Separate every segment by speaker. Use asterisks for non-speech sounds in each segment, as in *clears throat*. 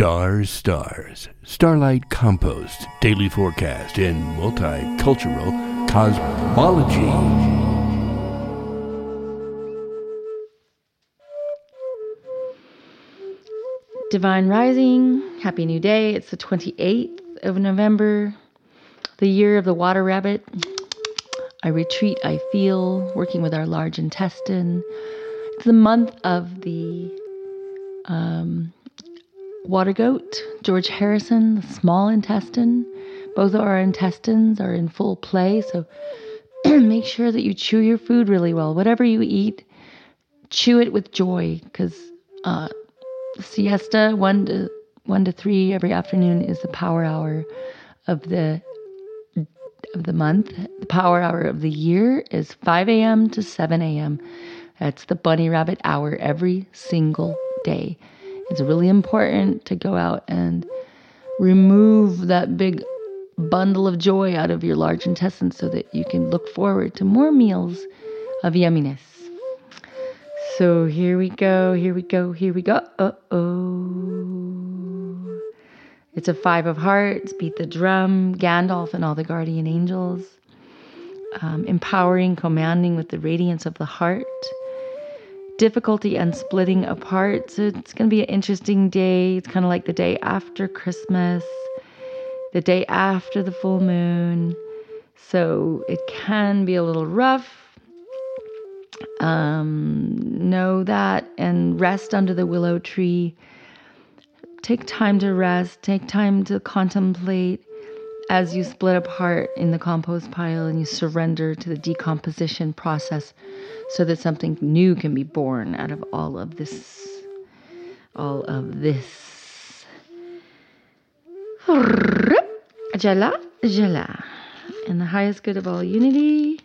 Speaker 1: Stars, stars, starlight compost, daily forecast, and multicultural cosmology.
Speaker 2: Divine Rising, Happy New Day. It's the 28th of November, the year of the water rabbit. I retreat, I feel, working with our large intestine. It's the month of the um, water goat, George Harrison, the small intestine. Both of our intestines are in full play, so *clears throat* make sure that you chew your food really well. Whatever you eat, chew it with joy, because uh, siesta one to one to three every afternoon is the power hour of the of the month. The power hour of the year is 5 a.m. to 7 a.m. That's the bunny rabbit hour every single day. It's really important to go out and remove that big bundle of joy out of your large intestine so that you can look forward to more meals of yumminess. So here we go, here we go, here we go. Uh oh. It's a five of hearts, beat the drum, Gandalf and all the guardian angels, um, empowering, commanding with the radiance of the heart difficulty and splitting apart. So it's going to be an interesting day. It's kind of like the day after Christmas, the day after the full moon. So it can be a little rough. Um, know that and rest under the willow tree. Take time to rest, take time to contemplate as you split apart in the compost pile and you surrender to the decomposition process so that something new can be born out of all of this all of this. Jala jala. In the highest good of all unity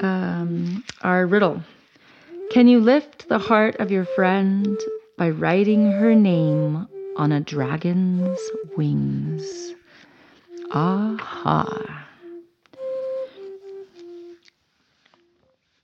Speaker 2: um, our riddle. Can you lift the heart of your friend by writing her name on a dragon's wings Aha.